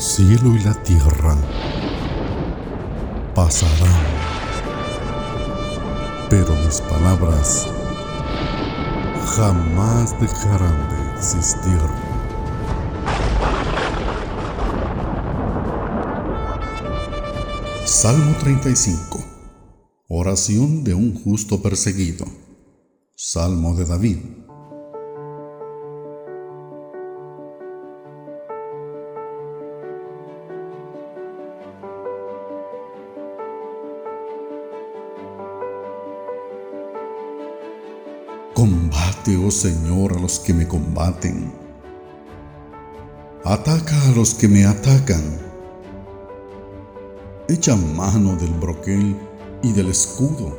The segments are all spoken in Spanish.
cielo y la tierra pasarán, pero mis palabras jamás dejarán de existir. Salmo 35 Oración de un justo perseguido. Salmo de David. Combate, oh Señor, a los que me combaten. Ataca a los que me atacan. Echa mano del broquel y del escudo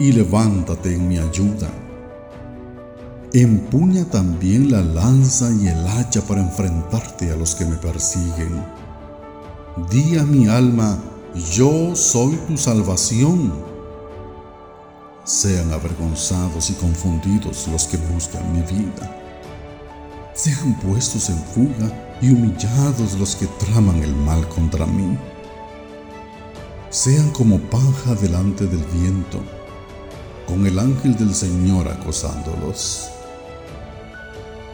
y levántate en mi ayuda. Empuña también la lanza y el hacha para enfrentarte a los que me persiguen. Di a mi alma, yo soy tu salvación sean avergonzados y confundidos los que buscan mi vida. Sean puestos en fuga y humillados los que traman el mal contra mí. Sean como paja delante del viento, con el ángel del Señor acosándolos.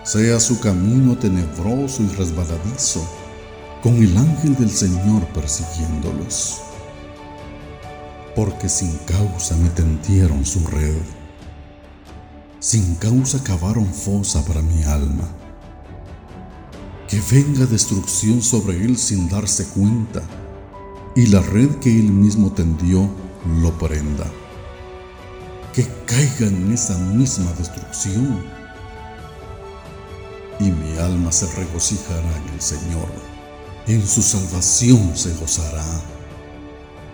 Sea su camino tenebroso y resbaladizo, con el ángel del Señor persiguiéndolos porque sin causa me tendieron su red. Sin causa cavaron fosa para mi alma. Que venga destrucción sobre él sin darse cuenta, y la red que él mismo tendió lo prenda. Que caiga en esa misma destrucción. Y mi alma se regocijará en el Señor, en su salvación se gozará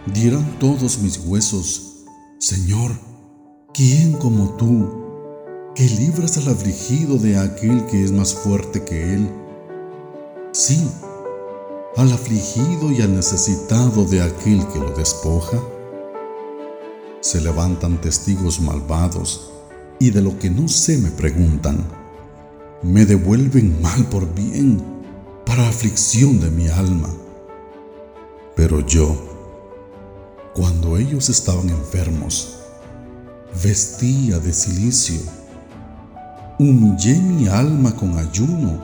dirán todos mis huesos, Señor, ¿quién como tú, que libras al afligido de aquel que es más fuerte que él? Sí, al afligido y al necesitado de aquel que lo despoja. Se levantan testigos malvados y de lo que no sé me preguntan. Me devuelven mal por bien, para aflicción de mi alma. Pero yo, cuando ellos estaban enfermos, vestía de silicio. Humillé mi alma con ayuno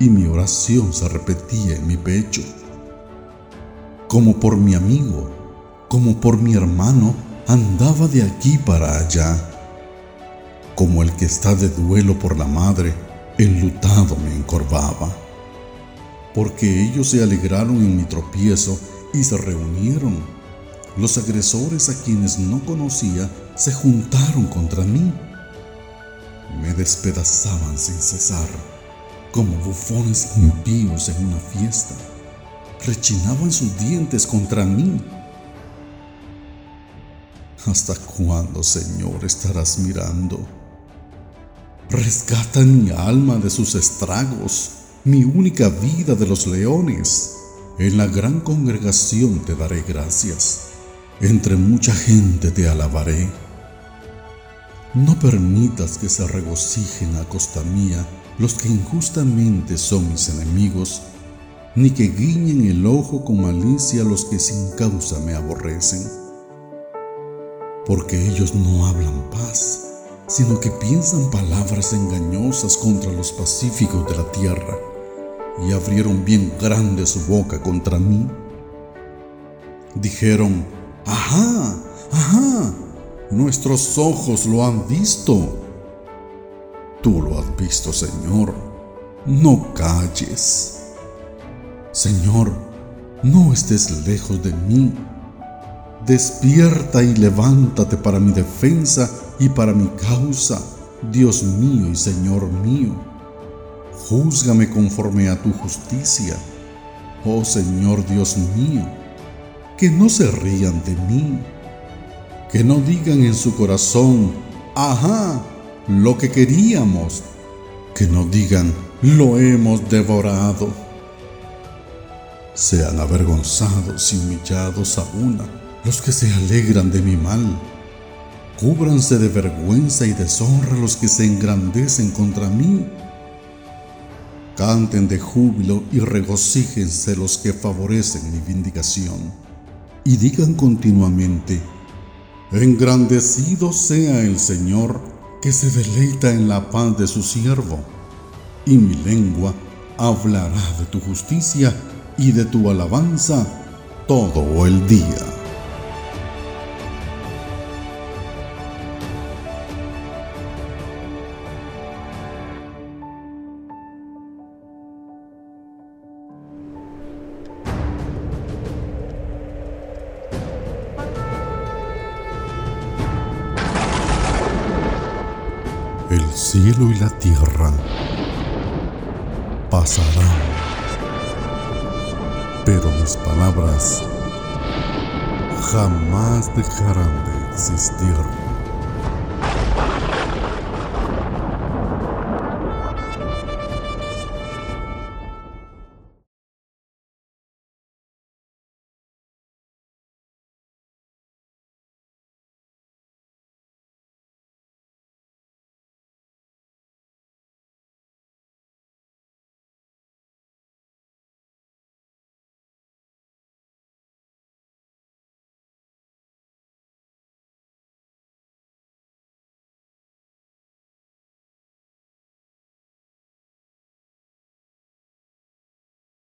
y mi oración se repetía en mi pecho. Como por mi amigo, como por mi hermano, andaba de aquí para allá. Como el que está de duelo por la madre, enlutado me encorvaba. Porque ellos se alegraron en mi tropiezo y se reunieron los agresores a quienes no conocía se juntaron contra mí. Me despedazaban sin cesar, como bufones impíos en una fiesta. Rechinaban sus dientes contra mí. ¿Hasta cuándo, Señor, estarás mirando? Rescata mi alma de sus estragos, mi única vida de los leones. En la gran congregación te daré gracias entre mucha gente te alabaré. No permitas que se regocijen a costa mía los que injustamente son mis enemigos, ni que guiñen el ojo con malicia los que sin causa me aborrecen. Porque ellos no hablan paz, sino que piensan palabras engañosas contra los pacíficos de la tierra, y abrieron bien grande su boca contra mí. Dijeron, Ajá, ajá, nuestros ojos lo han visto. Tú lo has visto, Señor. No calles. Señor, no estés lejos de mí. Despierta y levántate para mi defensa y para mi causa, Dios mío y Señor mío. Júzgame conforme a tu justicia, oh Señor Dios mío que no se rían de mí, que no digan en su corazón, ajá, lo que queríamos, que no digan, lo hemos devorado. Sean avergonzados y humillados a una los que se alegran de mi mal. Cúbranse de vergüenza y deshonra los que se engrandecen contra mí. Canten de júbilo y regocíjense los que favorecen mi vindicación. Y digan continuamente, Engrandecido sea el Señor que se deleita en la paz de su siervo. Y mi lengua hablará de tu justicia y de tu alabanza todo el día. Cielo y la tierra pasarán, pero mis palabras jamás dejarán de existir.